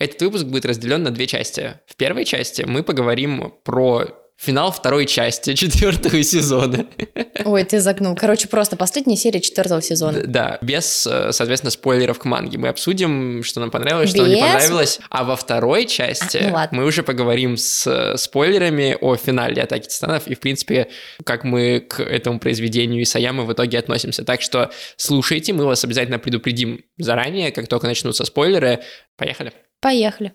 Этот выпуск будет разделен на две части. В первой части мы поговорим про финал второй части четвертого сезона. Ой, ты загнул. Короче, просто последняя серия четвертого сезона. Да, без, э, соответственно, спойлеров к манге. Мы обсудим, что нам понравилось, что нам не Без? понравилось. А во второй части А, ну ладно. мы уже поговорим с э, спойлерами о финале Атаки Титанов и, в принципе, как мы к этому произведению Исаямы в итоге относимся. Так что слушайте, мы вас обязательно предупредим заранее, как только начнутся спойлеры. Поехали. Поехали.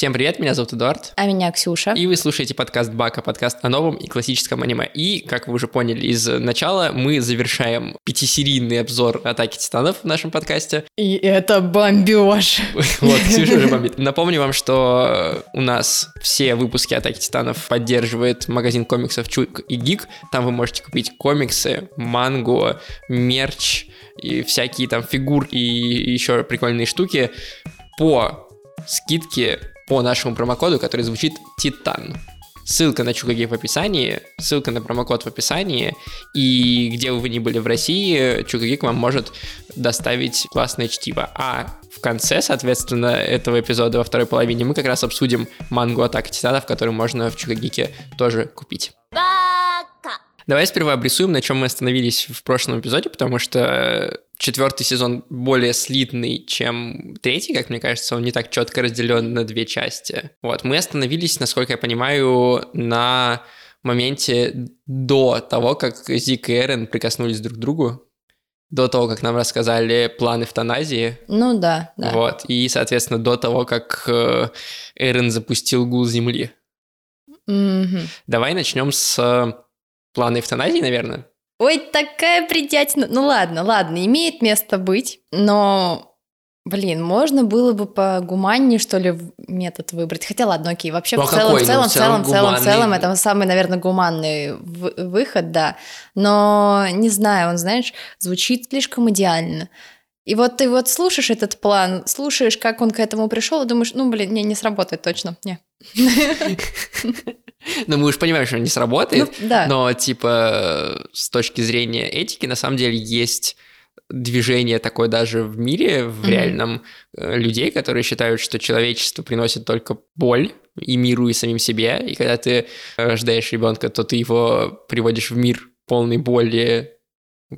Всем привет, меня зовут Эдуард. А меня Ксюша. И вы слушаете подкаст Бака, подкаст о новом и классическом аниме. И, как вы уже поняли из начала, мы завершаем пятисерийный обзор Атаки Титанов в нашем подкасте. И это бомбеж. Вот, Ксюша уже бомбит. Напомню вам, что у нас все выпуски Атаки Титанов поддерживает магазин комиксов Чук и Гик. Там вы можете купить комиксы, мангу, мерч и всякие там фигурки и еще прикольные штуки по скидке по нашему промокоду, который звучит Титан. Ссылка на Чукаги в описании, ссылка на промокод в описании, и где бы вы ни были в России, Чукагик вам может доставить классное чтиво. А в конце, соответственно, этого эпизода во второй половине мы как раз обсудим мангу Атака Титанов, которую можно в Чукагике тоже купить. Давай сперва обрисуем, на чем мы остановились в прошлом эпизоде, потому что четвертый сезон более слитный, чем третий, как мне кажется, он не так четко разделен на две части. Вот, мы остановились, насколько я понимаю, на моменте до того, как Зик и Эрен прикоснулись друг к другу, до того, как нам рассказали план эвтаназии, Ну да, да. вот, и, соответственно, до того, как э, Эрен запустил гул Земли. Мгм. Давай начнем с плана эвтаназии, наверное. Ой, такая придятина. Ну ладно, ладно, имеет место быть, но, блин, можно было бы погуманнее, что ли, метод выбрать. Хотя ладно, окей, вообще Ну, а в целом, какой? в целом, Ну, в целом, в целом, в целом, это самый, наверное, гуманный вы- выход, да. Но, не знаю, он, знаешь, звучит слишком идеально. И вот ты вот слушаешь этот план, слушаешь, как он к этому пришел, и думаешь, ну, блин, не, не сработает точно, не. Ну, мы уж понимаем, что не Ну, сработает, да. но, типа, с точки зрения этики, на самом деле, есть движение такое даже в мире, в реальном, э, людей, которые считают, что человечество приносит только боль и миру, и самим себе, и когда ты рождаешь ребенка, то ты его приводишь в мир полный боли,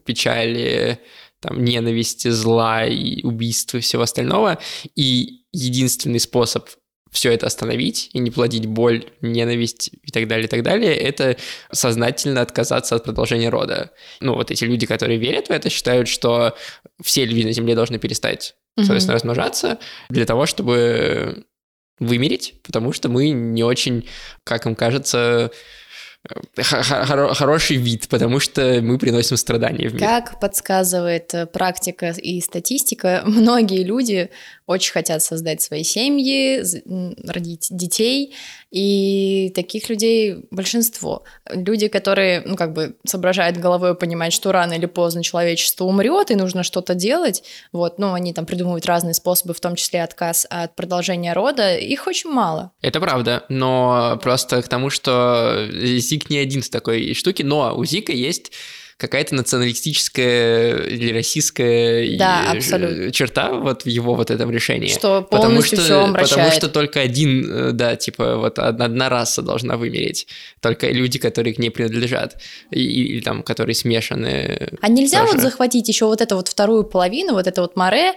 печали, там, ненависти, зла и убийства и всего остального, и единственный способ все это остановить и не плодить боль, ненависть и так далее, и так далее, это сознательно отказаться от продолжения рода. Ну, вот эти люди, которые верят в это, считают, что все люди на Земле должны перестать, соответственно, размножаться для того, чтобы вымереть, потому что мы не очень, как им кажется, э, хороший вид, потому что мы приносим страдания в мир. Как подсказывает э, практика и статистика, многие люди очень хотят создать свои семьи, родить детей, и таких людей большинство. Люди, которые, ну, как бы соображают головой понимают, что рано или поздно человечество умрет, и нужно что-то делать, вот, ну, они там придумывают разные способы, в том числе отказ от продолжения рода, их очень мало. Это правда, но просто к тому, что Зик не один в такой штуке, но у Зика есть какая-то националистическая или российская Да, абсолютно. черта вот в его вот этом решении. Что Потому полностью что, все потому омрачает. что только один, э, да, типа вот одна, одна раса должна вымереть. Только люди, которые к ней принадлежат. И, или там, которые смешаны. А нельзя тоже. вот захватить еще вот эту вот вторую половину, вот это вот Море,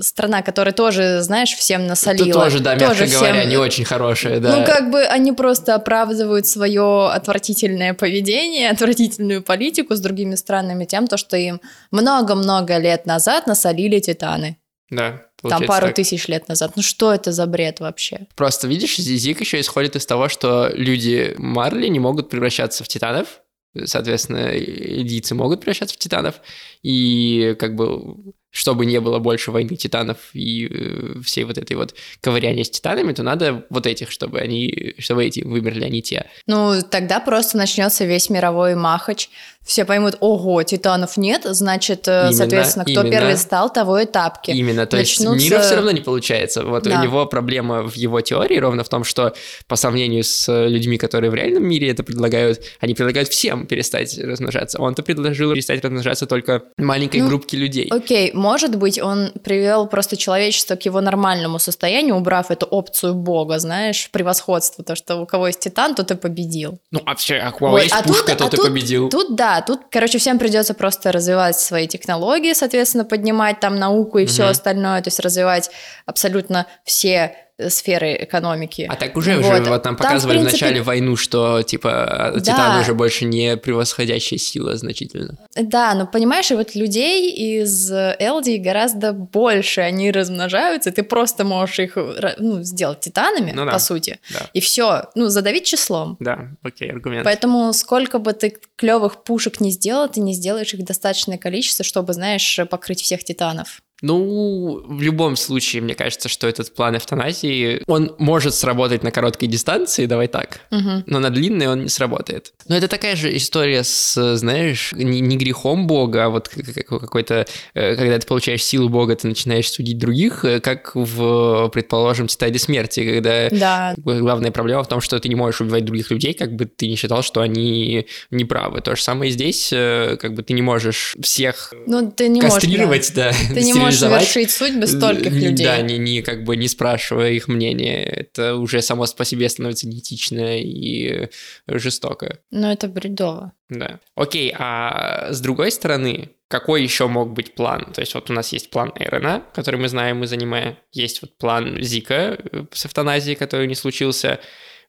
страна, которая тоже, знаешь, всем насолила. Это тоже, да, мягко Тоже говоря, всем- не очень хорошая, да. Ну, как бы они просто оправдывают свое отвратительное поведение, отвратительную политику с другими странами тем, то, что им много-много лет назад насолили титаны. Да, Там пару так. тысяч лет назад. Ну что это за бред вообще? Просто, видишь, Зик еще исходит из того, что люди Марли не могут превращаться в титанов, соответственно, идийцы могут превращаться в титанов, и как бы чтобы не было больше войны титанов и э, всей вот этой вот ковыряния с титанами, то надо вот этих, чтобы они, чтобы эти вымерли, а не те. Ну, тогда просто начнется весь мировой махач. Все поймут, ого, титанов нет, значит, э, Именно, соответственно, кто именно. первый стал, того и тапки. Именно, то есть Начнутся- мира все равно не получается. Вот Да. у него проблема в его теории ровно в том, что по сравнению с э, людьми, которые в реальном мире это предлагают, они предлагают всем перестать размножаться. Он-то предложил перестать размножаться только маленькой Ну, группке людей. Окей, может быть, он привел просто человечество к его нормальному состоянию, убрав эту опцию бога, знаешь, превосходство, то, что у кого есть титан, тот и победил. Ну, а вообще, а у кого Ой, есть а тут- пушка, а тот и тут- победил. Тут да, тут, короче, всем придется просто развивать свои технологии, соответственно, поднимать там науку и все Мгм. остальное, то есть развивать абсолютно все сферы экономики. А так уже, уже Вот. вот нам Там, показывали в в, принципе- начале войну, что, типа, Да. Титан уже больше не превосходящая сила значительно. Да, но понимаешь, и вот людей из Элди гораздо больше, они размножаются, ты просто можешь их ну, сделать титанами, Ну да. по сути, Да, и все, ну, задавить числом. да, окей, аргумент. Поэтому сколько бы ты клевых пушек не сделал, ты не сделаешь их достаточное количество, чтобы, знаешь, покрыть всех титанов. Ну, в любом случае, мне кажется, что этот план эвтаназии, он может сработать на короткой дистанции, давай так, Мгм. но на длинной он не сработает. Но это такая же история с, знаешь, не, не грехом Бога, а вот как- как- какой-то, э, когда ты получаешь силу Бога, ты начинаешь судить других, э, как в, предположим, Тетради Смерти, когда Да, главная проблема в том, что ты не можешь убивать других людей, как бы ты не считал, что они неправы. То же самое и здесь, э, как бы ты не можешь всех ну ты не можешь... кастрировать, да, да. Ты не можешь стерилизовать. вершить судьбы стольких Э, людей. Да, не, не как бы не спрашивая их мнения. Это уже само по себе становится неэтично и э, жестоко. Но это бредово. Да. Окей, а с другой стороны, какой еще мог быть план? То есть вот у нас есть план Эрена, который мы знаем из аниме. Есть вот план Зика э, с эвтаназией, который не случился.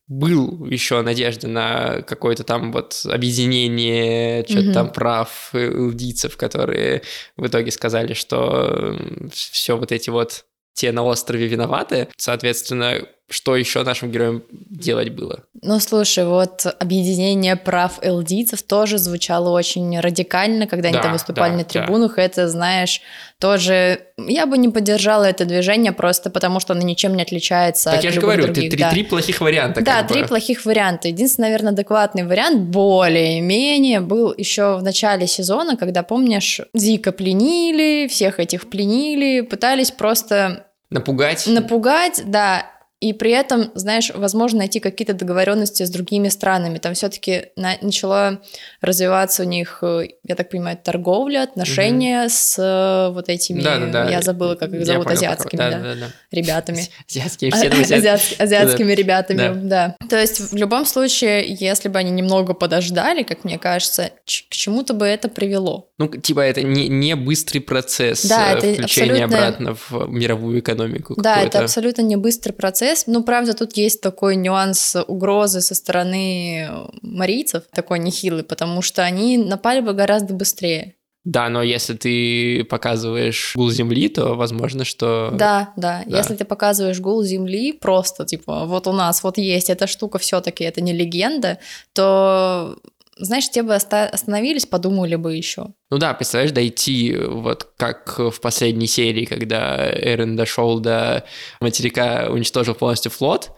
Был еще надежда на какое-то там вот объединение, что-то Мгм. там прав иудийцев, которые в итоге сказали, что все вот эти вот те на острове виноваты. Соответственно, что еще нашим героям делать было? Ну, слушай, вот объединение прав элдийцев тоже звучало очень радикально, когда они Да, там выступали да, на да. трибунах. Это, знаешь, тоже... Я бы не поддержала это движение просто потому, что оно ничем не отличается Так от я же говорю, ты других, три, да. три плохих варианта. Да, три бы. плохих варианта. Единственный, наверное, адекватный вариант, более-менее, был еще в начале сезона, когда, помнишь, Зика пленили, всех этих пленили, пытались просто Напугать. напугать, да, и при этом, знаешь, возможно найти какие-то договоренности с другими странами. Там все-таки начала развиваться у них, э, я так понимаю, торговля, отношения с э, вот этими, Да-да-да. я забыла, как их Я зовут, понял, азиатскими, да, ребятами. Азиатские, все. Азиатс- азиатскими ребятами, Да. да. То есть в любом случае, если бы они немного подождали, как мне кажется, к чему-то бы это привело. Ну, типа, это не, не быстрый процесс Да, э, это включения абсолютно- обратно в мировую экономику. Да, это абсолютно не быстрый процесс. Ну, правда, тут есть такой нюанс угрозы со стороны марийцев, такой нехилый, потому что они напали бы гораздо быстрее. Да, но если ты показываешь гул земли, то возможно, что... Да, да, да. Если ты показываешь гул Земли, просто типа вот у нас вот есть эта штука, все-таки это не легенда, то знаешь, те бы оста- остановились, подумали бы еще. Ну да, представляешь, дойти вот как в последней серии, когда Эрен дошел до материка, уничтожил полностью флот,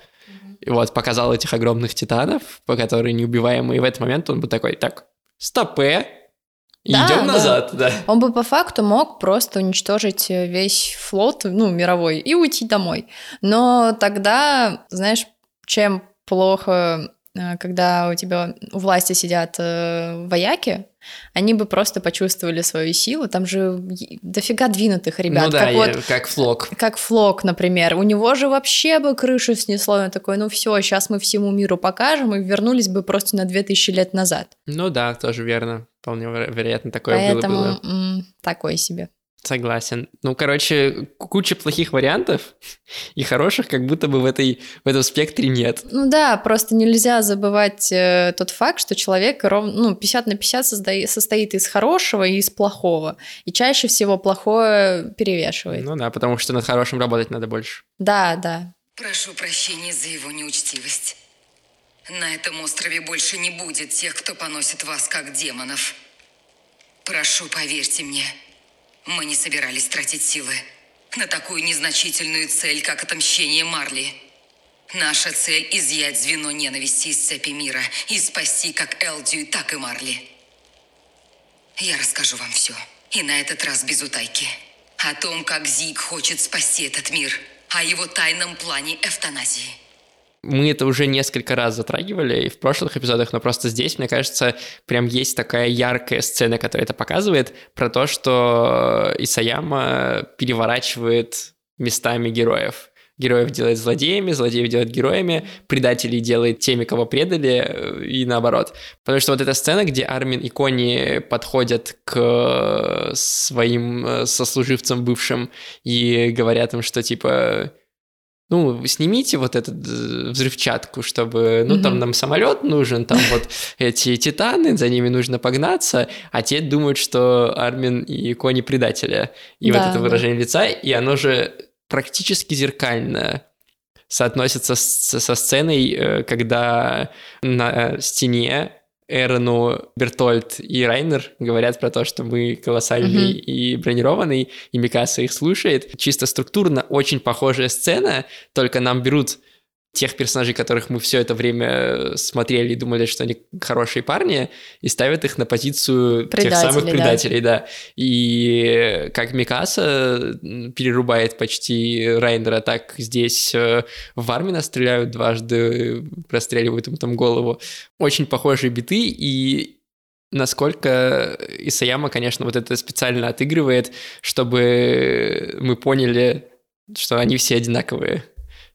и вот показал этих огромных титанов, по которые неубиваемые, и в этот момент он бы такой, так, стопе, Да, идем да. назад, да. Он бы по факту мог просто уничтожить э, весь флот, ну, мировой, и уйти домой. Но тогда, знаешь, чем плохо, э, когда у тебя у власти сидят э, вояки, они бы просто почувствовали свою силу. Там же дофига двинутых ребят. ну да, как я- вот как флок. как Флок, например. У него же вообще бы крышу снесло. Он такой, ну все, сейчас мы всему миру покажем, и вернулись бы просто на 2000 лет назад. Ну да, тоже верно. Вполне веро- вероятно, такое Поэтому было. м, такое себе. Согласен. Ну, короче, куча плохих вариантов и хороших как будто бы в, этой, в этом спектре нет. Ну да, просто нельзя забывать э, тот факт, что человек ров... ну, 50 на 50 созда- состоит из хорошего и из плохого. И чаще всего плохое перевешивает. Ну да, потому что над хорошим работать надо больше. Да, да. Прошу прощения за его неучтивость. На этом острове больше не будет тех, кто поносит вас как демонов. Прошу, поверьте мне. Мы не собирались тратить силы на такую незначительную цель, как отомщение Марли. Наша цель – изъять звено ненависти из цепи мира и спасти как Элдию, так и Марли. Я расскажу вам все. И на этот раз без утайки. О том, как Зиг хочет спасти этот мир. О его тайном плане эвтаназии. Мы это уже несколько раз затрагивали и в прошлых эпизодах, но просто здесь, мне кажется, прям есть такая яркая сцена, которая это показывает, про то, что Исаяма переворачивает местами героев героев делает злодеями, злодеев делает героями, предателей делает теми, кого предали, э, и наоборот. Потому что вот эта сцена, где Армин и Кони подходят к своим э, сослуживцам бывшим и говорят им, что типа ну, снимите вот эту э, взрывчатку, чтобы, ну, mm-hmm. там нам самолет нужен, там вот эти титаны, за ними нужно погнаться, а те думают, что Армин и Кони предатели. И да, вот это выражение да. лица, и оно же практически зеркально соотносится с, со сценой, э, когда на стене Эрону, Бертольд и Райнер говорят про то, что мы колоссальный mm-hmm. и бронированный, и Микаса их слушает. Чисто структурно очень похожая сцена, только нам берут тех персонажей, которых мы все это время э, смотрели и думали, что они хорошие парни, и ставят их на позицию Предатели, тех самых предателей, да. да. И как Микаса перерубает почти Райнера, так здесь э, в Армина стреляют дважды, простреливают ему там голову. Очень похожие биты, и насколько Исаяма, конечно, вот это специально отыгрывает, чтобы мы поняли, что они все одинаковые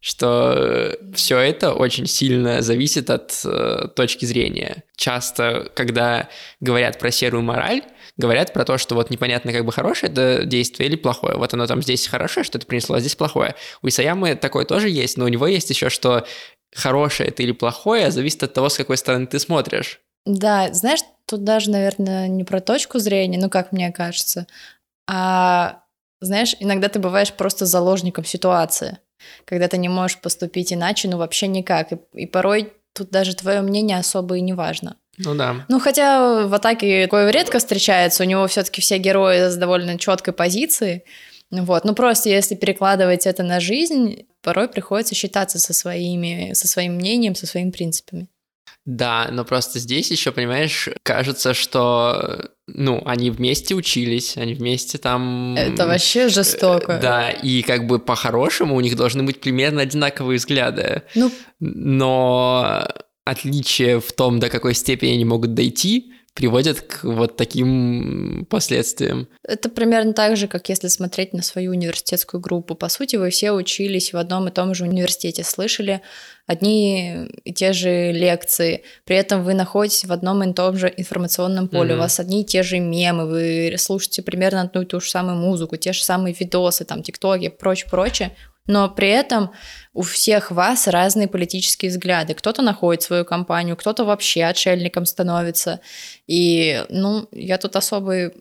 что все это очень сильно зависит от э, точки зрения. Часто, когда говорят про серую мораль, говорят про то, что вот непонятно, как бы хорошее это действие или плохое. Вот оно там здесь хорошее, что это принесло, а здесь плохое. У Исаямы такое тоже есть, но у него есть еще, что хорошее это или плохое зависит от того, с какой стороны ты смотришь. Да, знаешь, тут даже, наверное, не про точку зрения, ну, как мне кажется, а, знаешь, иногда ты бываешь просто заложником ситуации когда ты не можешь поступить иначе, ну вообще никак. И, и порой тут даже твое мнение особо и не важно. Ну да. Ну хотя в атаке такое редко встречается, у него все-таки все герои с довольно четкой позиции. Вот. Ну просто если перекладывать это на жизнь, порой приходится считаться со своими, со своим мнением, со своими принципами. Да, но просто здесь еще, понимаешь, кажется, что, ну, они вместе учились, они вместе там... Это вообще жестоко. Да, и как бы по-хорошему у них должны быть примерно одинаковые взгляды. Ну... Но отличие в том, до какой степени они могут дойти, приводят к вот таким последствиям. Это примерно так же, как если смотреть на свою университетскую группу. По сути, вы все учились в одном и том же университете, слышали одни и те же лекции, при этом вы находитесь в одном и том же информационном поле, mm-hmm. у вас одни и те же мемы, вы слушаете примерно одну и ту же самую музыку, те же самые видосы, там, тиктоки, прочее, прочее но при этом у всех вас разные политические взгляды. Кто-то находит свою компанию, кто-то вообще отшельником становится. И, ну, я тут особой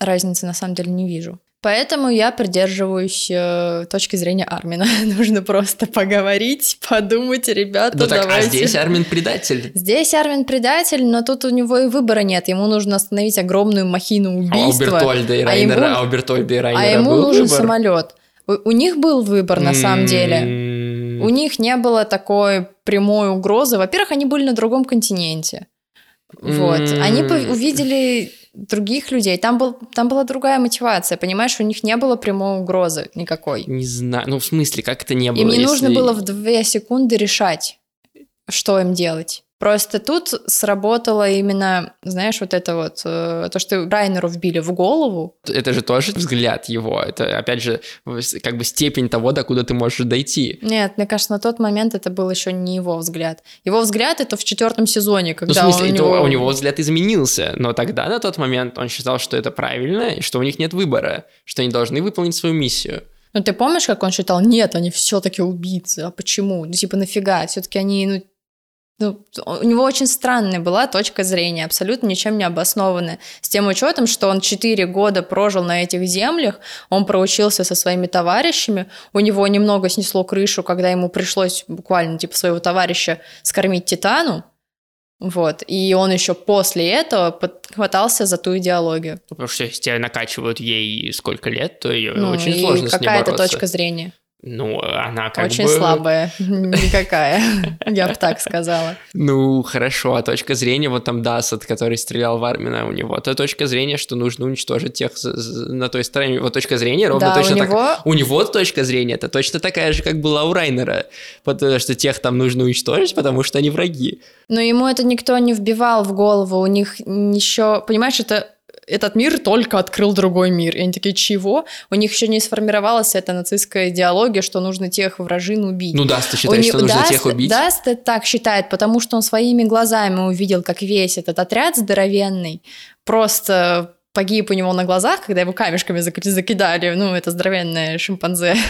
разницы на самом деле не вижу. Поэтому я придерживаюсь э, точки зрения Армина. Нужно просто поговорить, подумать, ребята, ну так, давайте. А здесь Армин предатель. Здесь Армин предатель, но тут у него и выбора нет. Ему нужно остановить огромную махину убийства. А у Бертольда и Райнера, а, ему, а у Бертольда и Райнера А ему был нужен выбор? самолет. У, у них был выбор на самом деле. У них не было такой прямой угрозы. Во-первых, они были на другом континенте. Вот. Они увидели других людей. Там, был, там была другая мотивация, понимаешь? У них не было прямой угрозы никакой. Не знаю. Ну, в смысле, как это не было? Им не если... нужно было в две секунды решать, что им делать. Просто тут сработало именно, знаешь, вот это вот, э, то, что Райнеру вбили в голову. Это же тоже взгляд его, это, опять же, как бы степень того, до куда ты можешь дойти. Нет, мне кажется, на тот момент это был еще не его взгляд. Его взгляд это в четвертом сезоне, когда ну, в смысле, у него... у него взгляд изменился, но тогда, на тот момент, он считал, что это правильно, и что у них нет выбора, что они должны выполнить свою миссию. Ну, ты помнишь, как он считал, нет, они все-таки убийцы, а почему? Ну, типа, нафига? Все-таки они, ну, ну, у него очень странная была точка зрения, абсолютно ничем не обоснованная. С тем учетом, что он 4 года прожил на этих землях, он проучился со своими товарищами, у него немного снесло крышу, когда ему пришлось буквально типа своего товарища скормить Титану, Вот. И он еще после этого хватался за ту идеологию. Потому что если тебя накачивают ей сколько лет, то ее ну, очень сложно с ней какая-то точка зрения. Ну, она как Очень бы... слабая, никакая, я бы так сказала. Ну, хорошо, а точка зрения, вот там Дасад, который стрелял в Армина, у него то точка зрения, что нужно уничтожить тех на той стороне. Вот точка зрения ровно да, точно у него... так. У него точка зрения это точно такая же, как была у Райнера, потому что тех там нужно уничтожить, потому что они враги. Но ему это никто не вбивал в голову, у них еще, понимаешь, это этот мир только открыл другой мир. И они такие, чего? У них еще не сформировалась эта нацистская идеология, что нужно тех вражин убить. Ну, Даст, ты считаешь, что нужно Даст, тех убить? Даст так считает, потому что он своими глазами увидел, как весь этот отряд здоровенный просто погиб у него на глазах, когда его камешками закидали, ну, это здоровенное шимпанзе.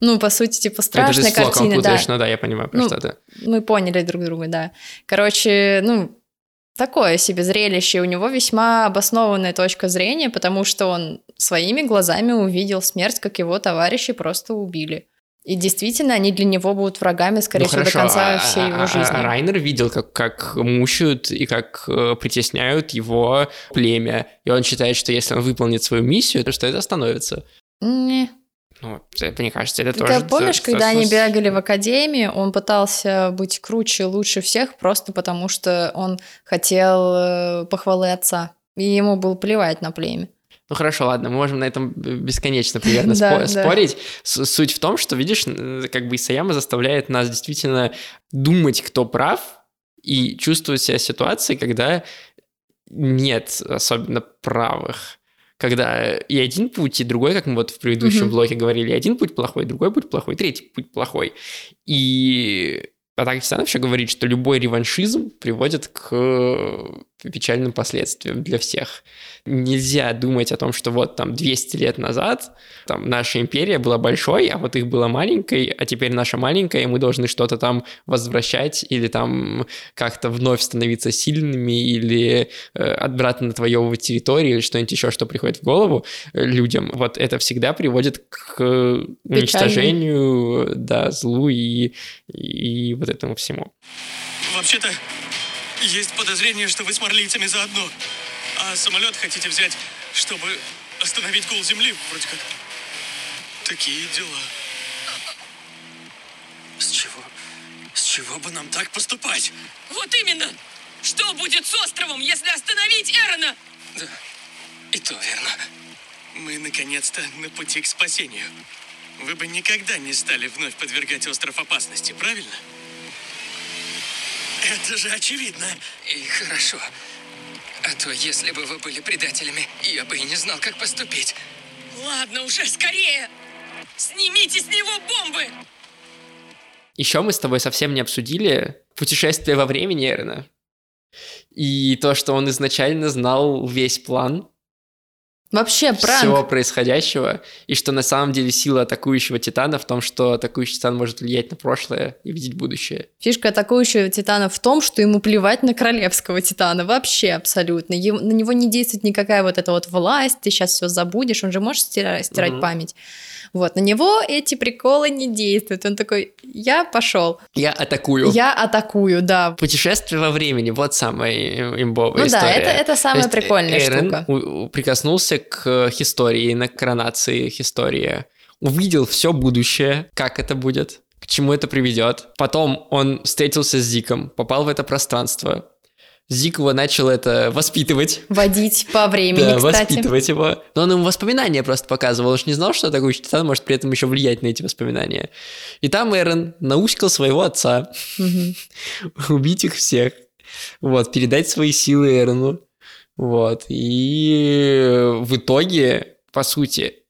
Ну, по сути, типа, страшная это картина, путаешь, да. Ну да, я понимаю, ну, что это. Мы поняли друг друга, да. Короче, ну, такое себе зрелище. У него весьма обоснованная точка зрения, потому что он своими глазами увидел смерть, как его товарищи просто убили. И действительно, они для него будут врагами, скорее ну, всего, хорошо, до конца а, всей его а, жизни. А Райнер видел, как, как мучают и как э, притесняют его племя. И он считает, что если он выполнит свою миссию, то что это остановится. Не. Ну, это, мне кажется, это Ты тоже... помнишь, за- когда за- они бегали в академии, он пытался быть круче, лучше всех, просто потому что он хотел э, похвалы отца. И ему было плевать на племя. Ну хорошо, ладно, мы можем на этом бесконечно примерно Да, спо- да. спорить. С- Суть в том, что, видишь, как бы Исаяма заставляет нас действительно думать, кто прав, и чувствовать себя в ситуации, когда нет особенно правых. Когда и один путь, и другой, как мы вот в предыдущем Мгм. блоке говорили, один путь плохой, другой путь плохой, третий путь плохой. И Атака Титанов еще говорит, что любой реваншизм приводит к печальным последствиям для всех. Нельзя думать о том, что вот там 200 лет назад там наша империя была большой, а вот их была маленькой, а теперь наша маленькая, и мы должны что-то там возвращать или там как-то вновь становиться сильными или э, обратно отвоевывать территории или что-нибудь еще, что приходит в голову э, людям. Вот это всегда приводит к уничтожению, да, злу и, и вот этому всему. Вообще-то, есть подозрение, что вы с марлийцами заодно. А самолет хотите взять, чтобы остановить гул земли, вроде как. Такие дела. С чего? С чего бы нам так поступать? Вот именно! Что будет с островом, если остановить Эрона? Да, и то верно. Мы наконец-то на пути к спасению. Вы бы никогда не стали вновь подвергать остров опасности, правильно? Это же очевидно. И хорошо. А то, если бы вы были предателями, я бы и не знал, как поступить. Ладно, уже скорее! Снимите с него бомбы! Еще мы с тобой совсем не обсудили путешествие во времени Эрена. И то, что он изначально знал весь план Вообще, пранк. всего происходящего, и что на самом деле сила атакующего Титана в том, что атакующий Титан может влиять на прошлое и видеть будущее. Фишка атакующего Титана в том, что ему плевать на королевского Титана. Вообще абсолютно. Ем- на него не действует никакая вот эта вот власть, ты сейчас все забудешь, он же может стира- стирать Мгм. память. Вот, на него эти приколы не действуют. Он такой, я пошел, Я атакую. я атакую, да. Путешествие во времени, вот самая имбовая Ну да, история. это, это самая То есть прикольная Эрен штука. у- у- прикоснулся к истории, на коронации истории, увидел все будущее, как это будет, к чему это приведет. Потом он встретился с Зиком, попал в это пространство. Зик его начал это воспитывать. Водить по времени, да, кстати. воспитывать его. Но он ему воспоминания просто показывал. Он же не знал, что такой титан может при этом еще влиять на эти воспоминания. И там Эрен наускал своего отца убить их всех. Вот, передать свои силы Эрону. Вот. И в итоге, по сути,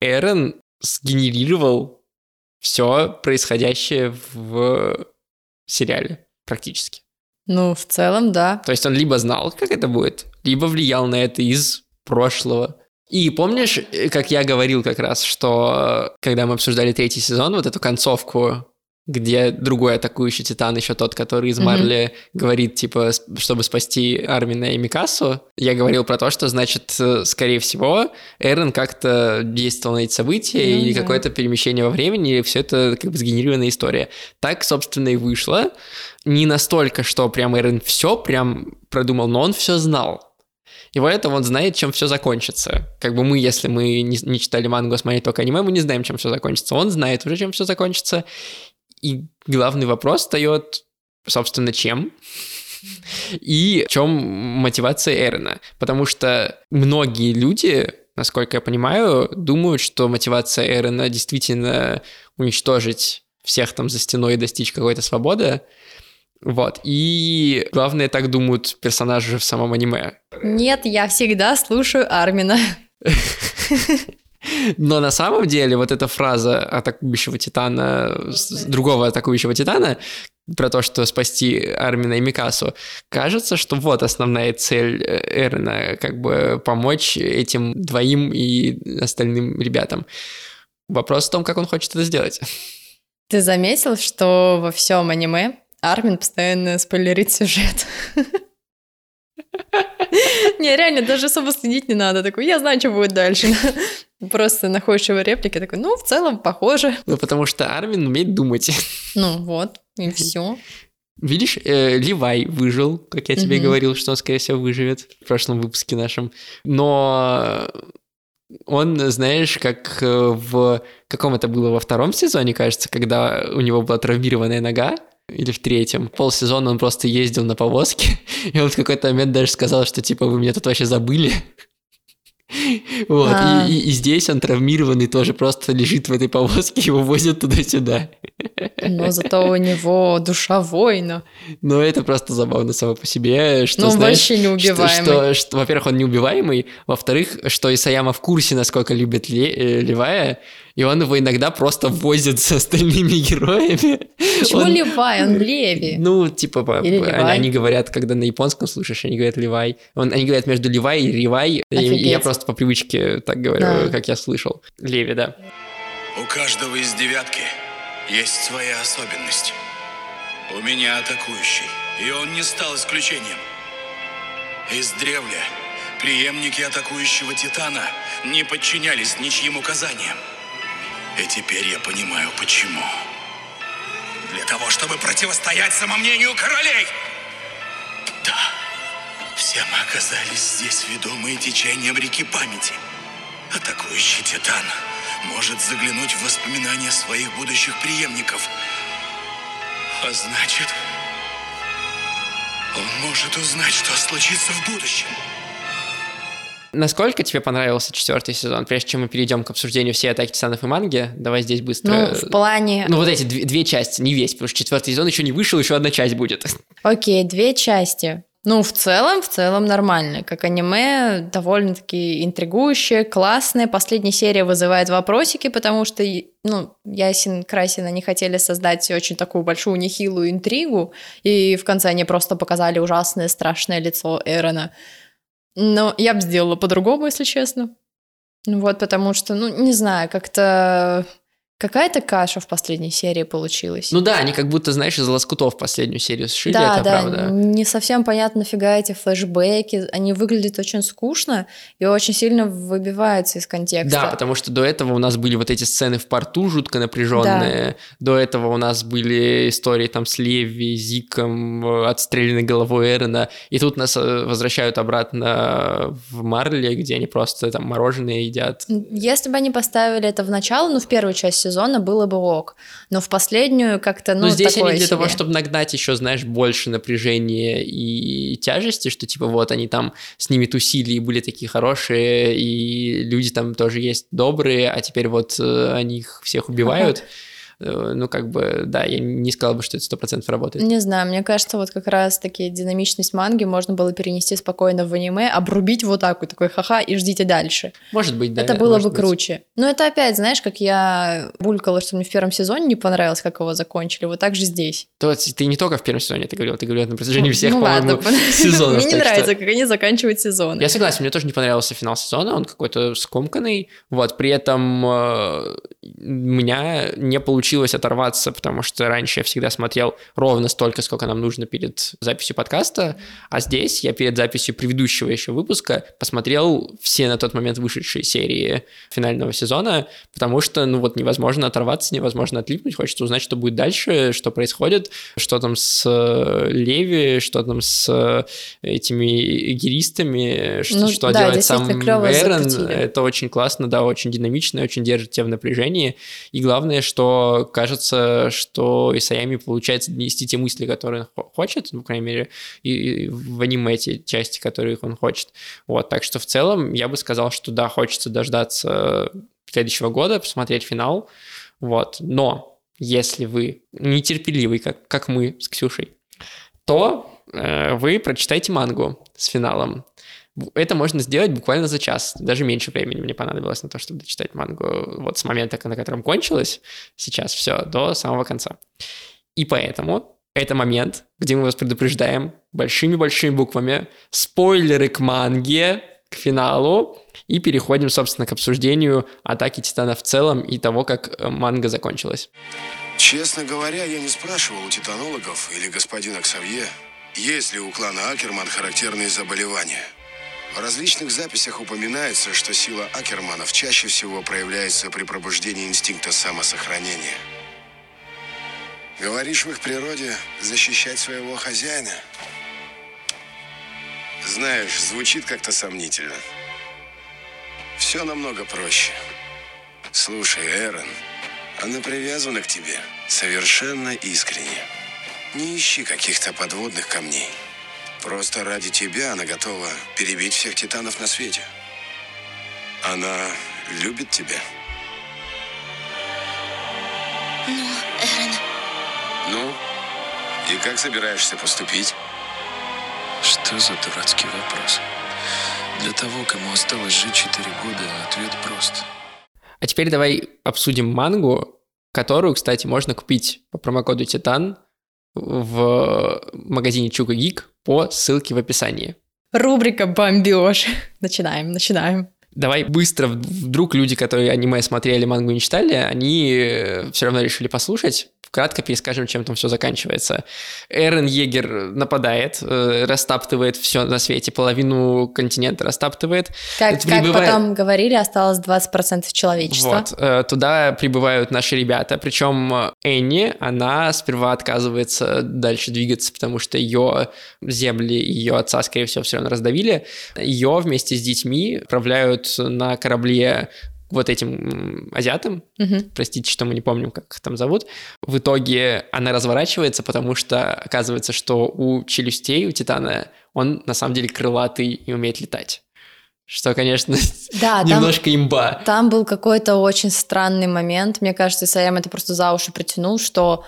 Эрон сгенерировал все происходящее в сериале практически. Ну, в целом, да. То есть он либо знал, как это будет, либо влиял на это из прошлого. И помнишь, э, как я говорил как раз, что э, когда мы обсуждали третий сезон, вот эту концовку где другой атакующий титан, еще тот, который из Марли mm-hmm. говорит, типа, чтобы спасти Армина и Микасу, я говорил про то, что, значит, э, скорее всего, Эрен как-то действовал на эти события mm-hmm. или какое-то перемещение во времени, и все это как бы сгенерированная история. Так, собственно, и вышло. Не настолько, что прям Эрен все прям продумал, но он все знал. И поэтому он знает, чем все закончится. Как бы мы, если мы не, не читали мангу, смотрели только аниме, мы не знаем, чем все закончится. Он знает уже, чем все закончится. И главный вопрос встает, собственно, чем? И в чем мотивация Эрена? Потому что многие люди, насколько я понимаю, думают, что мотивация Эрена действительно уничтожить всех там за стеной и достичь какой-то свободы. Вот. И главное, так думают персонажи в самом аниме. Нет, я всегда слушаю Армина. Но на самом деле вот эта фраза атакующего Титана, другого атакующего Титана, про то, что спасти Армина и Микасу, кажется, что вот основная цель э, Эрна, как бы помочь этим двоим и остальным ребятам. Вопрос в том, как он хочет это сделать. Ты заметил, что во всем аниме Армин постоянно спойлерит сюжет? Не, реально, даже особо следить не надо. Такой, я знаю, что будет дальше. Просто находишь его реплики, такой, ну, в целом, похоже. Ну, потому что Армин умеет думать. Ну, вот, и все. Видишь, э, Ливай выжил, как я тебе говорил, что он, скорее всего, выживет в прошлом выпуске нашем. Но он, знаешь, как э, в каком это было во втором сезоне, кажется, когда у него была травмированная нога, или в третьем. Полсезона он просто ездил на повозке, и он в какой-то момент даже сказал, что типа вы меня тут вообще забыли. Вот, а. и, и, и здесь он травмированный тоже просто лежит в этой повозке, его возят туда-сюда. Но зато у него душа воина. Ну, это просто забавно само по себе, что, ну, знаешь, вообще неубиваемый. Что, что, что, во-первых, он неубиваемый, во-вторых, что Исаяма в курсе, насколько любит Ле- э, Левая, и он его иногда просто возит с остальными героями. Почему он... Левай? Он Леви. Ну, типа, они, они говорят, когда на японском слушаешь, они говорят Левай. Он, они говорят между Левай и Ревай, и, и я просто по привычке так говорю, да. как я слышал. Леви, да. У каждого из девятки есть своя особенность. У меня атакующий, и он не стал исключением. Из древля преемники атакующего Титана не подчинялись ничьим указаниям. И теперь я понимаю, почему. Для того, чтобы противостоять самомнению королей. Да, все мы оказались здесь, ведомые течением реки памяти. Атакующий Титан может заглянуть в воспоминания своих будущих преемников. А значит, он может узнать, что случится в будущем. Насколько тебе понравился четвертый сезон? Прежде чем мы перейдем к обсуждению всей атаки титанов и манги, давай здесь быстро. Ну, в плане. Ну, вот эти две, две части, не весь, потому что четвертый сезон еще не вышел, еще одна часть будет. Окей, две части. Ну, в целом, в целом нормально. Как аниме, довольно-таки интригующее, классное. Последняя серия вызывает вопросики, потому что, ну, Ясин Красина не хотели создать очень такую большую нехилую интригу, и в конце они просто показали ужасное, страшное лицо Эрона. Но я бы сделала по-другому, если честно. Вот, потому что, ну, не знаю, как-то Какая-то каша в последней серии получилась. Ну да, они как будто, знаешь, из лоскутов последнюю серию сшили, да, это да, правда. не совсем понятно, нафига эти флешбеки, они выглядят очень скучно и очень сильно выбиваются из контекста. Да, потому что до этого у нас были вот эти сцены в порту жутко напряженные, да. до этого у нас были истории там с Леви, Зиком, отстрелянной головой Эрена, и тут нас э, возвращают обратно в Марли, где они просто там мороженое едят. Если бы они поставили это в начало, ну в первую часть сезона было бы ок. Но в последнюю как-то, ну, Но здесь они для себе. того, чтобы нагнать еще, знаешь, больше напряжения и тяжести, что типа вот они там с ними тусили и были такие хорошие, и люди там тоже есть добрые, а теперь вот э, они их всех убивают. Э, ну, как бы, да, я не сказал бы, что это сто процентов работает. Не знаю, мне кажется, вот как раз таки динамичность манги можно было перенести спокойно в аниме, обрубить вот так вот, такой ха-ха, и ждите дальше. Может быть, да. Это было бы быть. круче. Но это опять, знаешь, как я булькала, что мне в первом сезоне не понравилось, как его закончили, вот так же здесь. То ты не только в первом сезоне это говорил, ты говорил на протяжении всех, ну, по-моему, сезонов. Мне не нравится, как они заканчивают сезон. Я согласен, мне тоже не понравился финал сезона, он какой-то скомканный, вот, при этом э, меня не получилось оторваться, потому что раньше я всегда смотрел ровно столько, сколько нам нужно перед записью подкаста, а здесь я перед записью предыдущего еще выпуска посмотрел все на тот момент вышедшие серии финального сезона, потому что, ну вот, невозможно оторваться, невозможно отлипнуть, хочется узнать, что будет дальше, что происходит, что там с э, Леви, что там с э, этими гиристами, что, Ну, что да, делает сам закрутили. Это очень классно, да, очень динамично, очень держит тебя в напряжении. И главное, что кажется, что Исаями получается донести те мысли, которые он хо- хочет, ну, по крайней мере, и, в аниме те части, которые он хочет. Вот, так что в целом я бы сказал, что да, хочется дождаться следующего года, посмотреть финал. Вот, но если вы нетерпеливый, как, как мы с Ксюшей, то э, вы прочитайте мангу с финалом. Это можно сделать буквально за час. Даже меньше времени мне понадобилось на то, чтобы дочитать мангу вот с момента, на котором кончилось сейчас все, до самого конца. И поэтому это момент, где мы вас предупреждаем большими-большими буквами спойлеры к манге, к финалу, и переходим, собственно, к обсуждению атаки Титана в целом и того, как э, манга закончилась. Честно говоря, я не спрашивал у титанологов или господина Ксавье, есть ли у клана Акерман характерные заболевания. В различных записях упоминается, что сила Акерманов чаще всего проявляется при пробуждении инстинкта самосохранения. Говоришь, в их природе защищать своего хозяина? Знаешь, звучит как-то сомнительно. Все намного проще. Слушай, Эрон, она привязана к тебе совершенно искренне. Не ищи каких-то подводных камней. Просто ради тебя она готова перебить всех титанов на свете. Она любит тебя. Ну, и как собираешься поступить? Что за дурацкий вопрос? Для того, кому осталось жить 4 года, ответ прост. А теперь давай обсудим мангу, которую, кстати, можно купить по промокоду Титан в магазине Чука Гик по ссылке в описании. Рубрика «Бомбеж». Начинаем, начинаем. Давай быстро, вдруг люди, которые аниме смотрели, мангу не читали, они все равно решили послушать. Кратко перескажем, чем там все заканчивается. Эрен Егер нападает, э, растаптывает все на свете, половину континента растаптывает. Как, Это как прибывает- потом говорили, осталось 20% человечества. Вот, э, туда прибывают наши ребята, причем э, Энни, она сперва отказывается дальше двигаться, потому что ее земли, ее отца, скорее всего, все равно раздавили. Ее вместе с детьми отправляют на корабле вот этим азиатам, Мгм. простите, что мы не помним, как их там зовут. В итоге она разворачивается, потому что оказывается, что у челюстей, у Титана, он на самом деле крылатый и умеет летать. Что, конечно, Да, там, немножко имба. там был какой-то очень странный момент. Мне кажется, Исаям это просто за уши притянул, что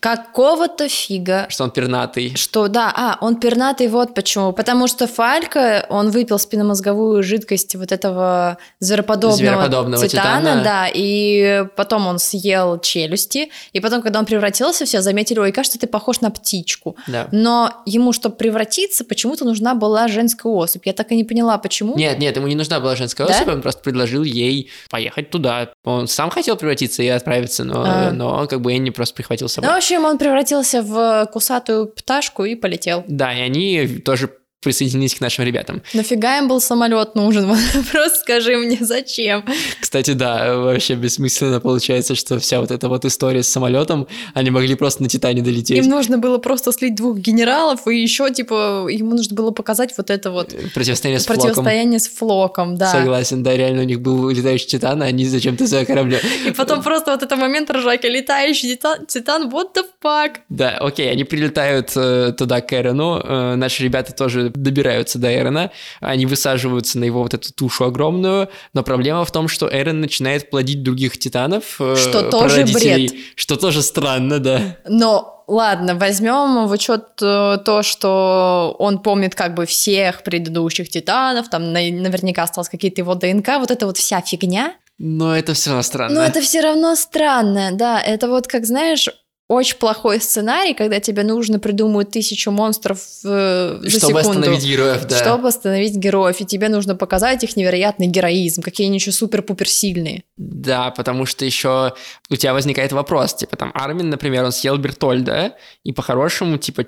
какого-то фига Что он пернатый. Что, да, а, он пернатый, вот почему. Потому что Фалька, он выпил спинномозговую жидкость вот этого звероподобного, Звероподобного титана. да, и потом он съел челюсти, и потом, когда он превратился, все заметили, ой, кажется, ты похож на птичку. Да. Но ему, чтобы превратиться, почему-то нужна была женская особь. Я так и не поняла, почему. Нет, нет, ему не нужна была женская Да? особь, он просто предложил ей поехать туда. Он сам хотел превратиться и отправиться, но, А. но как бы Энни просто прихватил с Ну, собой. в общем, он превратился в кусатую пташку и полетел. Да, и они тоже присоединились к нашим ребятам. Нафига им был самолет нужен? Просто скажи мне, зачем? Кстати, да, вообще бессмысленно получается, что вся вот эта вот история с самолетом, они могли просто на Титане долететь. Им нужно было просто слить двух генералов, и еще, типа, ему нужно было показать вот это вот Противостояние с флоком. противостояние с флоком, да. Согласен, да, реально у них был летающий Титан, а они зачем-то за кораблем. И потом просто вот этот момент ржаки, летающий титан, титан, what the fuck? Да, окей, они прилетают э, туда к Эрону, э, наши ребята тоже добираются до Эрона, они высаживаются на его вот эту тушу огромную, но проблема в том, что Эрон начинает плодить других титанов. э, Что тоже прародителей, бред. Что тоже странно, да. Но ладно, возьмем в учет э, то, что он помнит как бы всех предыдущих титанов, там на- наверняка осталось какие-то его ДНК, вот эта вот вся фигня. Но это все равно странно. Но это все равно странно, да. Это вот как, знаешь, очень плохой сценарий, когда тебе нужно придумать тысячу монстров э, за Чтобы секунду. остановить героев, да. Чтобы остановить героев, и тебе нужно показать их невероятный героизм, какие они еще супер-пупер сильные. Да, потому что еще у тебя возникает вопрос, типа там Армин, например, он съел Бертольда, и по-хорошему, типа,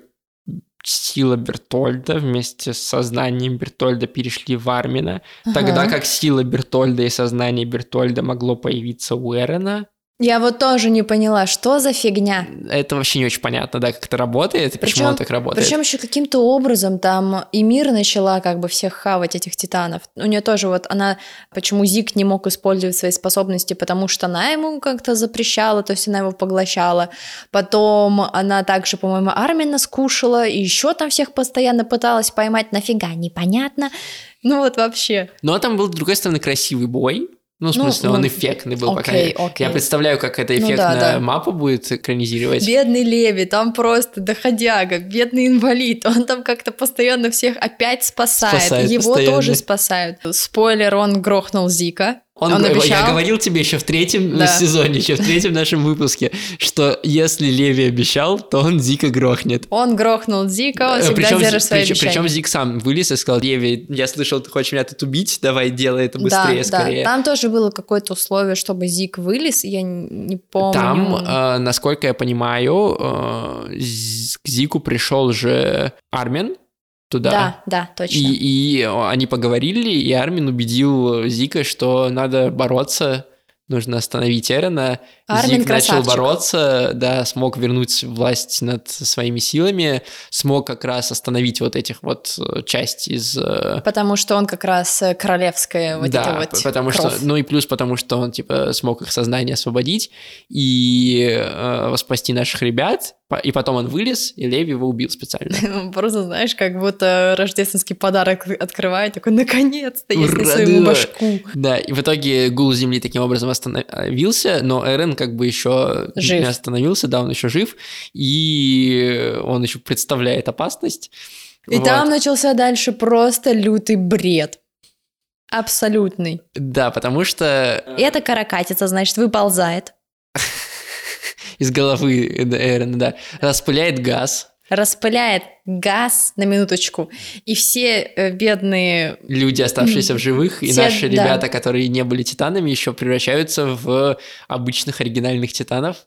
сила Бертольда вместе с сознанием Бертольда перешли в Армина, тогда Ага. как сила Бертольда и сознание Бертольда могло появиться у Эрена. Я вот тоже не поняла, что за фигня. Это вообще не очень понятно, да, как это работает и почему оно так работает. Причем еще каким-то образом там и мир начала как бы всех хавать этих титанов. У нее тоже вот она, почему Зик не мог использовать свои способности, потому что она ему как-то запрещала, то есть она его поглощала. Потом она также, по-моему, Армина скушала, и еще там всех постоянно пыталась поймать. Нафига, непонятно. Ну вот вообще. Но там был, с другой стороны, красивый бой. Ну, в Ну, смысле, ну, он эффектный был, по крайней окей, мере. окей. Я представляю, как эта Ну да, эффектная да. мапа будет экранизировать. Бедный Леви, там просто доходяга, бедный инвалид, он там как-то постоянно всех опять спасает, Спасает его постоянно. тоже спасают. Спойлер, он грохнул Зика, Он, он, я обещал, говорил тебе еще в третьем Да. сезоне, еще в третьем нашем выпуске, что если Леви обещал, то он Зика грохнет. он грохнул Зика, он всегда причем, держит свои причем, обещания. причем Зик сам вылез и сказал, Леви, я слышал, ты хочешь меня тут убить, давай делай это быстрее, да, скорее. да, там тоже было какое-то условие, чтобы Зик вылез, я не помню. Там, э, насколько я понимаю, э, к Зику пришел же Армин туда. да, да, точно. И, и они поговорили, и Армин убедил Зика, что надо бороться, нужно остановить Эрена. Армин начал красавчик. бороться, да, смог вернуть власть над своими силами, смог как раз остановить вот этих вот э, часть из... э, Потому что он как раз э, королевская вот да, эта вот потому кровь. что, ну и плюс потому что он типа смог их сознание освободить и э, спасти наших ребят, и потом он вылез, и Леви его убил специально. Просто, знаешь, как будто рождественский подарок открывает, такой, наконец-то, своему да. башку. Да, и в итоге гул Земли таким образом остановился, но Эрен как бы еще Жив. не остановился, да, он еще жив, и он еще представляет опасность. И Вот. там начался дальше просто лютый бред. Абсолютный. Да, потому что И эта каракатица, значит, выползает, из головы Эрена, да, распыляет газ, распыляет газ на минуточку, и все э, бедные... люди, оставшиеся в живых, и Все, наши да. ребята, которые не были титанами, еще превращаются в обычных оригинальных титанов.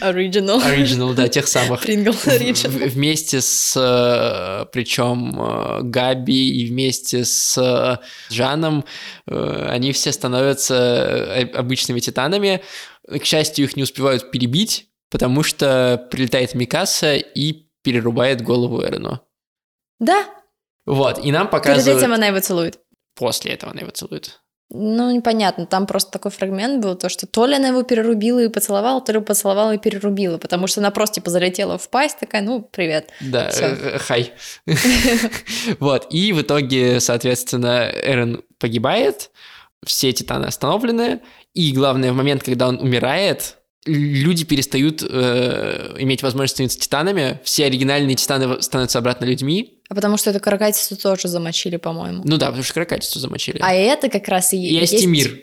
Original. Оригинал, да, тех самых. В- Original. вместе с, причем Габи и вместе с э, Жаном, э, они все становятся э, обычными титанами. К счастью, их не успевают перебить, потому что прилетает Микаса и перерубает голову Эрену. Да, Вот, и нам перед показывают... этим она его целует. После этого она его целует. Ну, непонятно, там просто такой фрагмент был, то, что то ли она его перерубила и поцеловала, то ли поцеловала и перерубила, потому что она просто типа залетела в пасть, такая, ну, привет. Да, Всё. э, э, хай. Вот, и в итоге, соответственно, Эрен погибает, все титаны остановлены, и главное, в момент, когда он умирает, люди перестают э, иметь возможность становиться титанами, все оригинальные титаны становятся обратно людьми. А потому что эту каракатицу тоже замочили, по-моему. Ну да, потому что крокатицу замочили. А это как раз и И есть и мир.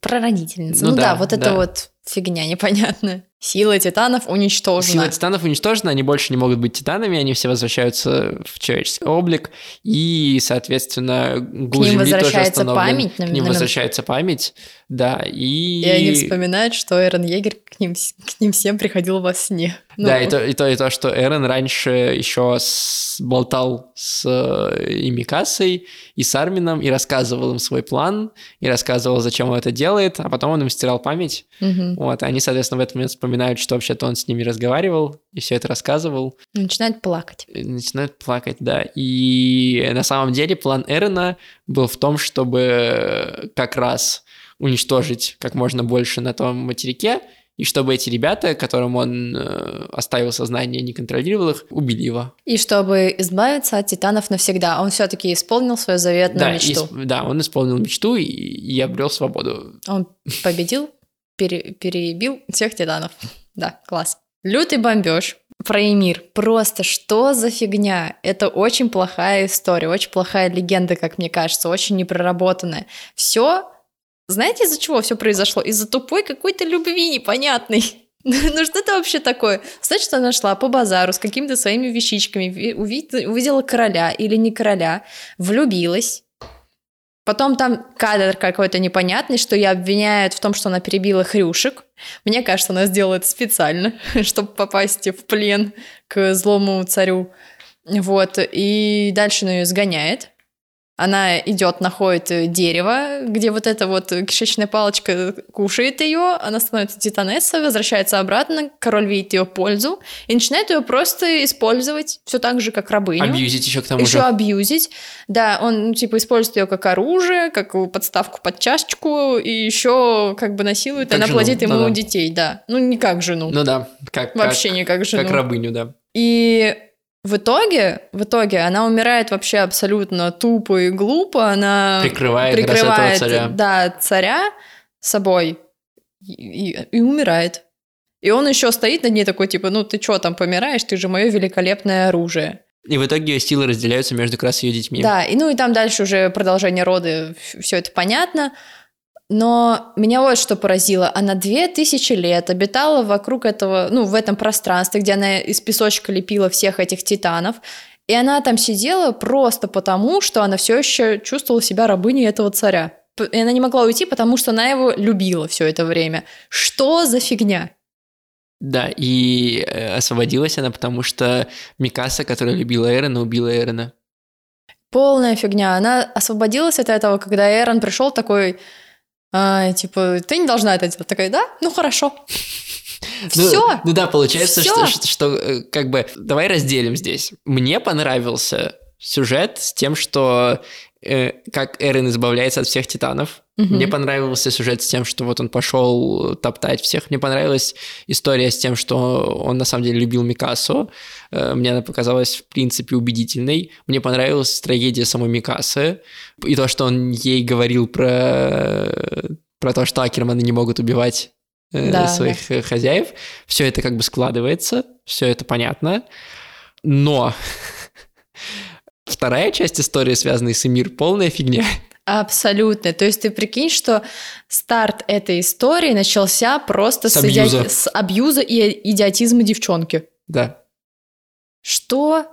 прародительница. Ну Ну, да, да, вот это да. вот фигня непонятная. Сила титанов уничтожена. Сила титанов уничтожена, они больше не могут быть титанами, они все возвращаются в человеческий облик, и, соответственно, гул ним Земли тоже возвращается остановлен. память на- К ним на- возвращается память, да, и... И они вспоминают, что Эрен Егер к ним, к ним всем приходил во сне. Ну, Да, и то, и то, и то, что Эрен раньше еще с- болтал с э, и Микасой, и с Армином, и рассказывал им свой план, и рассказывал, зачем он это делает, а потом он им стирал память. мгм. Вот, и они, соответственно, в этот момент вспоминают, что вообще-то он с ними разговаривал, и все это рассказывал. Начинают плакать. и начинают плакать, да. И на самом деле план Эрена был в том, чтобы как раз уничтожить как можно больше на том материке, и чтобы эти ребята, которым он э, оставил сознание, не контролировал их, убили его. И чтобы избавиться от титанов навсегда, он все-таки исполнил свою заветную Да, мечту. с- да, он исполнил мечту и, и обрел свободу. Он победил, пере- перебил всех титанов. Да, класс. Лютый бомбеж. Про Эмир. Просто что за фигня? Это очень плохая история, очень плохая легенда, как мне кажется, очень непроработанная. Все, знаете, из-за чего все произошло? Из-за тупой какой-то любви непонятной. Ну что это вообще такое? Значит, она шла по базару с какими-то своими вещичками, ви- уви- увидела короля или не короля, влюбилась. Потом там кадр какой-то непонятный, что ее обвиняют в том, что она перебила хрюшек. Мне кажется, она сделала это специально, чтобы попасть в плен к злому царю. Вот, и дальше она ее сгоняет. Она идет, находит э, дерево, где вот эта вот кишечная палочка кушает ее, она становится титанессой, возвращается обратно, король видит ее пользу и начинает ее просто использовать все так же, как рабыню. Абьюзить еще к тому Еще же. абьюзить. Да, он, ну, типа, использует ее как оружие, как подставку под чашечку, и еще как бы насилует, Как она жену, плодит ему да-да. детей, да. Ну, не как жену. Ну да, как, Вообще как, не как жену. как рабыню, да. И в итоге, в итоге она умирает вообще абсолютно тупо и глупо. Она Прикрывает, прикрывает, царя. да, царя собой и, и- и умирает. И он еще стоит над ней такой, типа, ну ты что там помираешь, ты же мое великолепное оружие. И в итоге ее силы разделяются между как раз ее детьми. Да, и ну и там дальше уже продолжение рода, все это понятно. Но меня вот что поразило. Она две тысячи лет обитала вокруг этого, ну, в этом пространстве, где она из песочка лепила всех этих титанов. И она там сидела просто потому, что она все еще чувствовала себя рабыней этого царя. И она не могла уйти, потому что она его любила все это время. Что за фигня? Да, и э, освободилась она, потому что Микаса, которая любила Эрона, убила Эрона. Полная фигня. Она освободилась от этого, когда Эрон пришел такой, а, типа, ты не должна это делать. Такая, да? Ну хорошо. Ну, Все. Ну да, получается, что, что, что, э, как бы давай разделим здесь. Мне понравился сюжет с тем, что э, как Эрен избавляется от всех титанов. Мне понравился сюжет с тем, что вот он пошел топтать всех. Мне понравилась история с тем, что он на самом деле любил Микасу. Э, Мне она показалась, в принципе, убедительной. Мне понравилась трагедия самой Микасы. И то, что он ей говорил про, про то, что Акерманы не могут убивать э, Да, своих э, хозяев. Все это как бы складывается, все это понятно. Но вторая часть истории, связанная с Эмир, полная фигня. Абсолютно. То есть ты прикинь, что старт этой истории начался просто С с, иди- абьюза. с абьюза и идиотизма девчонки. Да. Что?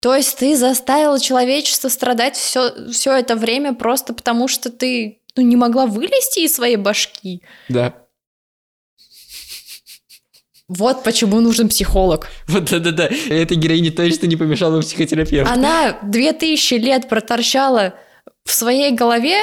То есть ты заставила человечество страдать все, все это время просто потому, что ты ну, не могла вылезти из своей башки? Да. Вот почему нужен психолог. Вот да-да-да. Этой героине точно не помешал бы психотерапевт. Она две тысячи лет проторчала в своей голове,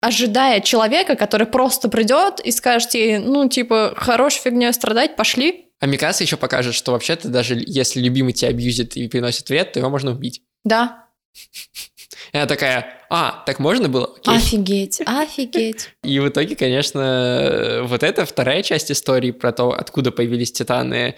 ожидая человека, который просто придет и скажет ей, ну, типа, хорош фигней страдать, пошли. А Микаса еще покажет, что вообще-то даже если любимый тебя абьюзит и приносит вред, то его можно убить. Да. И она такая, а, так можно было? Окей. Офигеть, офигеть. И в итоге, конечно, вот эта вторая часть истории про то, откуда появились титаны,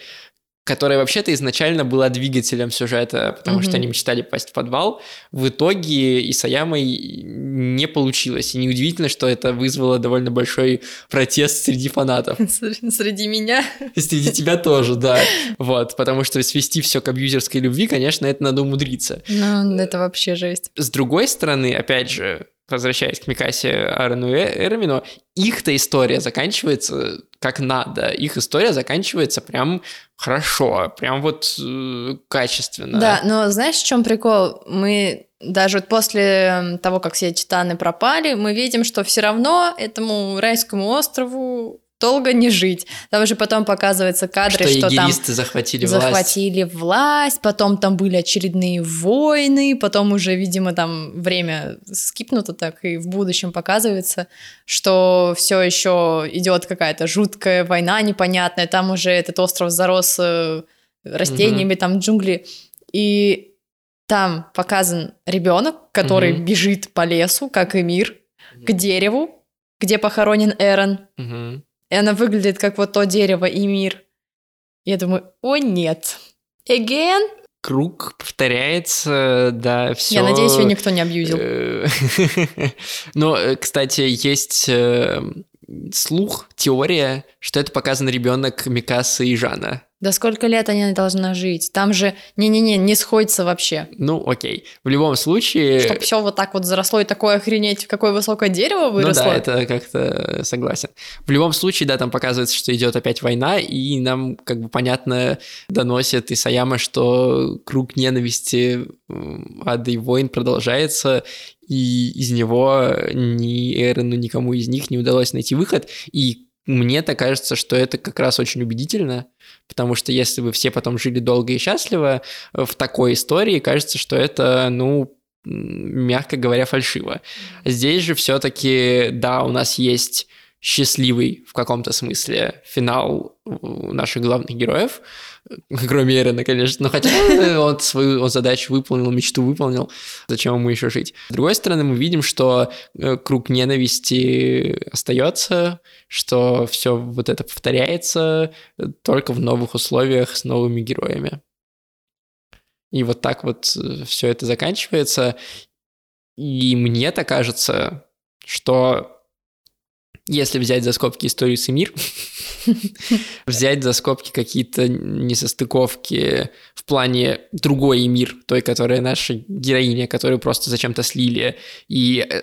которая вообще-то изначально была двигателем сюжета, потому что Мгм. они мечтали попасть в подвал, в итоге Исаямой не получилось. И неудивительно, что это вызвало довольно большой протест среди фанатов. Среди меня. Среди тебя тоже, да. Вот, потому что свести все к абьюзерской любви, конечно, это надо умудриться. Ну, это вообще жесть. С другой стороны, опять же, возвращаясь к Микасе, Аарону и Эрмину, их-то история заканчивается как надо. Их история заканчивается прям хорошо, прям вот э, качественно. Да, но знаешь, в чем прикол? Мы даже вот после того, как все титаны пропали, мы видим, что все равно этому райскому острову долго не жить. Там же потом показываются кадры, что что, там захватили власть. захватили власть, потом там были очередные войны, потом уже, видимо, там время скипнуто так, и в будущем показывается, что все еще идет какая-то жуткая война непонятная, там уже этот остров зарос э, растениями, там джунгли, и там показан ребенок, который Мгм. бежит по лесу, как и мир, к дереву, где похоронен Эрон. Мгм. И она выглядит как вот то дерево и мир. Я думаю, о нет. Again? Круг повторяется, да, все. Я надеюсь, ее никто не абьюзил. Но, э, кстати, есть э, слух, теория, что это показан ребенок Микасы и Жана. Да сколько лет они должна жить? Там же, не-не-не, не сходится вообще. Ну, окей. В любом случае... Чтобы все вот так вот заросло и такое охренеть, какое высокое дерево выросло. Ну да, это как-то согласен. В любом случае, да, там показывается, что идет опять война, и нам как бы понятно доносит Исаяма, что круг ненависти ада и войн продолжается, и из него ни Эрону, никому из них не удалось найти выход, и мне-то кажется, что это как раз очень убедительно, потому что если бы все потом жили долго и счастливо в такой истории, кажется, что это, ну, мягко говоря, фальшиво. Здесь же все-таки, да, у нас есть счастливый в каком-то смысле финал наших главных героев, кроме Эрена, конечно, но хотя он свою он задачу выполнил, мечту выполнил, зачем ему еще жить. С другой стороны, мы видим, что э, круг ненависти остается, что все вот это повторяется только в новых условиях с новыми героями. И вот так вот э, все это заканчивается. И мне-то кажется, что если взять за скобки историю с мир, взять за скобки какие-то несостыковки в плане другой мир, той, которая наша героиня, которую просто зачем-то слили, и э,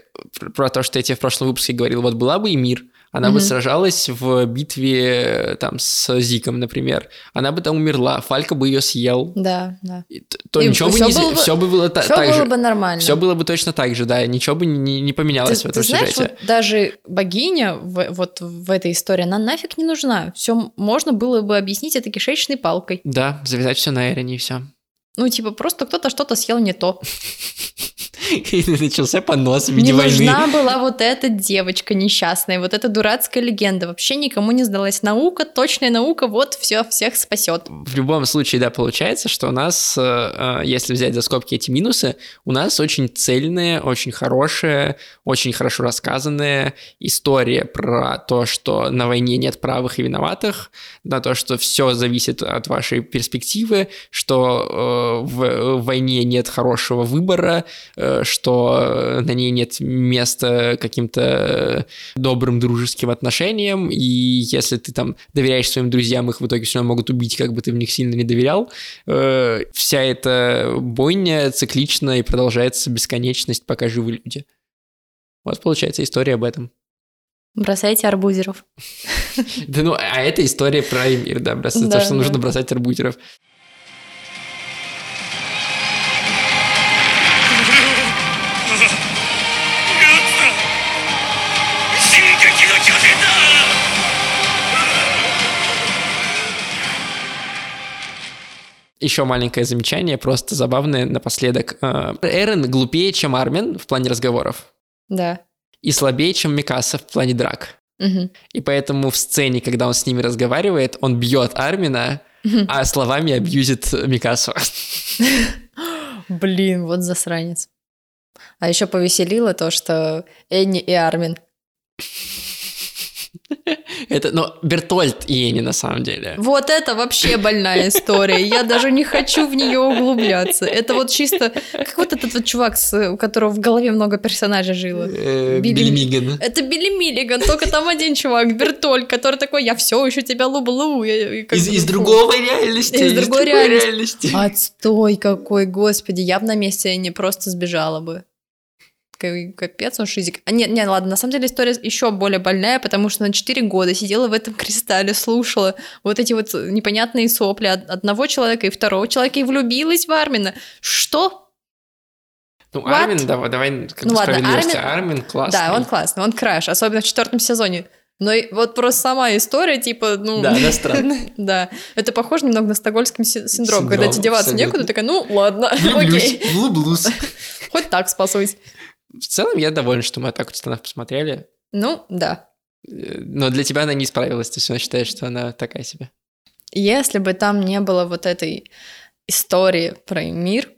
про то, что я тебе в прошлом выпуске говорил, вот была бы и мир, она mm-hmm. бы сражалась в битве там с Зиком, например. Она бы там умерла, Фалька бы ее съел. Да, да. И, то и ничего бы не... Бы, все бы было все так было же. бы нормально. Все было бы точно так же, да. Ничего бы не, не поменялось ты, в этом ты знаешь, сюжете. Вот даже богиня в, вот в этой истории, она нафиг не нужна. Все можно было бы объяснить это кишечной палкой. Да, завязать все на Эрене и все. Ну, типа, просто кто-то что-то съел не то. И начался понос в виде не войны. нужна была вот эта девочка несчастная, вот эта дурацкая легенда. Вообще никому не сдалась. Наука, точная наука, вот все всех спасет. В любом случае, да, получается, что у нас, э, э, если взять за скобки эти минусы, у нас очень цельная, очень хорошая, очень хорошо рассказанная история про то, что на войне нет правых и виноватых, на то, что все зависит от вашей перспективы, что э, в войне нет хорошего выбора, что на ней нет места каким-то добрым дружеским отношениям, и если ты там доверяешь своим друзьям, их в итоге все равно могут убить, как бы ты в них сильно не доверял. Э, вся эта бойня циклична и продолжается бесконечность, пока живы люди. Вот получается история об этом. Бросайте арбузеров. Да ну, а это история про мир, да, бросать, то, что нужно бросать арбузеров. Еще маленькое замечание, просто забавное напоследок. Э, Эрен глупее, чем Армин в плане разговоров. Да. И слабее, чем Микаса в плане драк. Угу. И поэтому в сцене, когда он с ними разговаривает, он бьет Армина, угу. а словами абьюзит Микасу. Блин, вот засранец. А еще повеселило то, что Энни и Армин это, но Бертольд и Эни на самом деле. Вот это вообще больная история. Я даже не хочу в нее углубляться. Это вот чисто как вот этот вот чувак, у которого в голове много персонажей жило. Э, Билли Миган. Это Билли Миллиган, только там один чувак, Бертольд, который такой, я все еще тебя люблю. Из другого реальности. Из другой реальности. Отстой какой, господи, я бы на месте не просто сбежала бы капец, он шизик. А нет, нет, ладно, на самом деле история еще более больная, потому что на 4 года сидела в этом кристалле, слушала вот эти вот непонятные сопли одного человека и второго человека и влюбилась в Армина. Что? Ну, What? Армин, давай, давай как ну, ладно, Армин, Армин классный. Да, он классный, он краш, особенно в четвертом сезоне. Но вот просто сама история, типа, ну... Да, да, странно. да, это похоже немного на стокгольский синдром, синдром когда тебе деваться некуда, такая, ну, ладно, окей. Влюблюсь. Хоть так спасусь. В целом я доволен, что мы «Атаку титанов» посмотрели. Ну, да. Э, но для тебя она не справилась, ты все считаешь, что она такая себе. Если бы там не было вот этой истории про мир,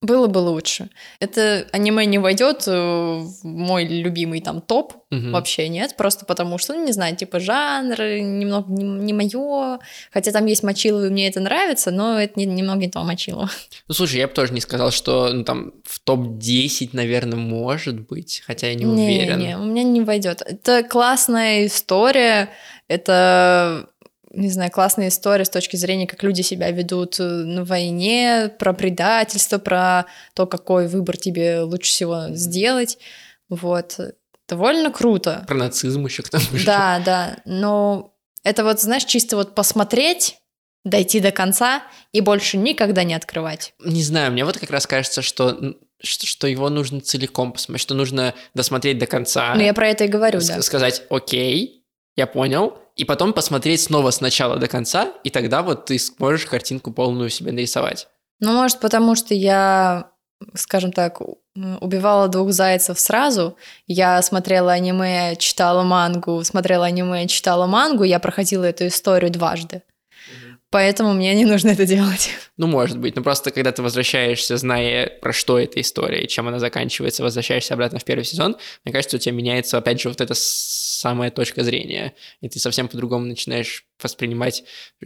было бы лучше. Это аниме не войдет в мой любимый там топ, Мгм. вообще нет, просто потому что, ну, не знаю, типа жанр немного не, не мое, хотя там есть мочило, и мне это нравится, но это не- немного не то мочило. Ну, слушай, я бы тоже не сказал, что ну, там в топ-10, наверное, может быть, хотя я не уверен. Не, у меня не войдет. Это классная история, это не знаю, классная история с точки зрения, как люди себя ведут э, на войне, про предательство, про то, какой выбор тебе лучше всего сделать. Вот. Довольно круто. Про нацизм еще к тому же. Да, да. Но это вот, знаешь, чисто вот посмотреть, дойти до конца и больше никогда не открывать. Не знаю, мне вот как раз кажется, что, что, что его нужно целиком посмотреть, что нужно досмотреть до конца. Ну, я про это и говорю, да. Сказать, окей, я понял, и потом посмотреть снова сначала до конца, и тогда вот ты сможешь картинку полную себе нарисовать. Ну, может, потому что я, скажем так, убивала двух зайцев сразу. Я смотрела аниме, читала мангу, смотрела аниме, читала мангу, я проходила эту историю дважды. Поэтому мне не нужно это делать. Ну, может быть, но просто когда ты возвращаешься, зная, про что эта история и чем она заканчивается, возвращаешься обратно в первый сезон, мне кажется, у тебя меняется, опять же, вот эта самая точка зрения, и ты совсем по-другому начинаешь воспринимать,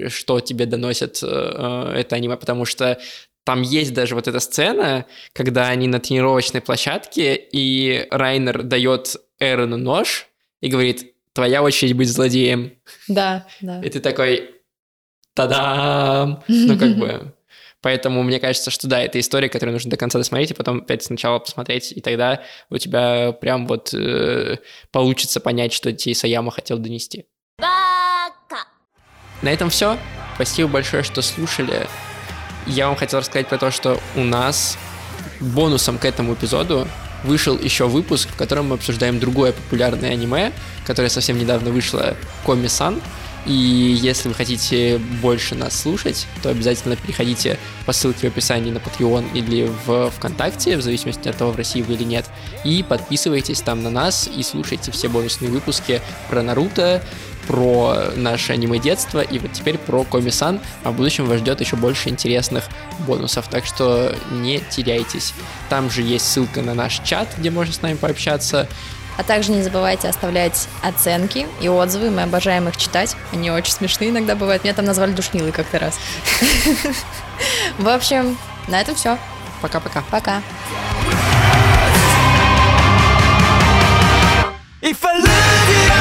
что тебе доносит э, э, это аниме, потому что там есть даже вот эта сцена, когда они на тренировочной площадке, и Райнер дает Эрону нож и говорит, твоя очередь быть злодеем. Да, да. И ты такой, та-дам! Ну, как бы... Поэтому мне кажется, что да, это история, которую нужно до конца досмотреть, и потом опять сначала посмотреть, и тогда у тебя прям вот э, получится понять, что тебе Саяма хотел донести. На этом все. Спасибо большое, что слушали. Я вам хотел рассказать про то, что у нас бонусом к этому эпизоду вышел еще выпуск, в котором мы обсуждаем другое популярное аниме, которое совсем недавно вышло, Коми-сан. И если вы хотите больше нас слушать, то обязательно переходите по ссылке в описании на Patreon или в ВКонтакте, в зависимости от того, в России вы или нет. И подписывайтесь там на нас и слушайте все бонусные выпуски про Наруто, про наше аниме-детство и вот теперь про Коми-сан, а в будущем вас ждет еще больше интересных бонусов, так что не теряйтесь. Там же есть ссылка на наш чат, где можно с нами пообщаться. А также не забывайте оставлять оценки и отзывы, мы обожаем их читать. Они очень смешные иногда бывают. Меня там назвали душнилой как-то раз. В общем, на этом все. Пока-пока. Пока. If I lose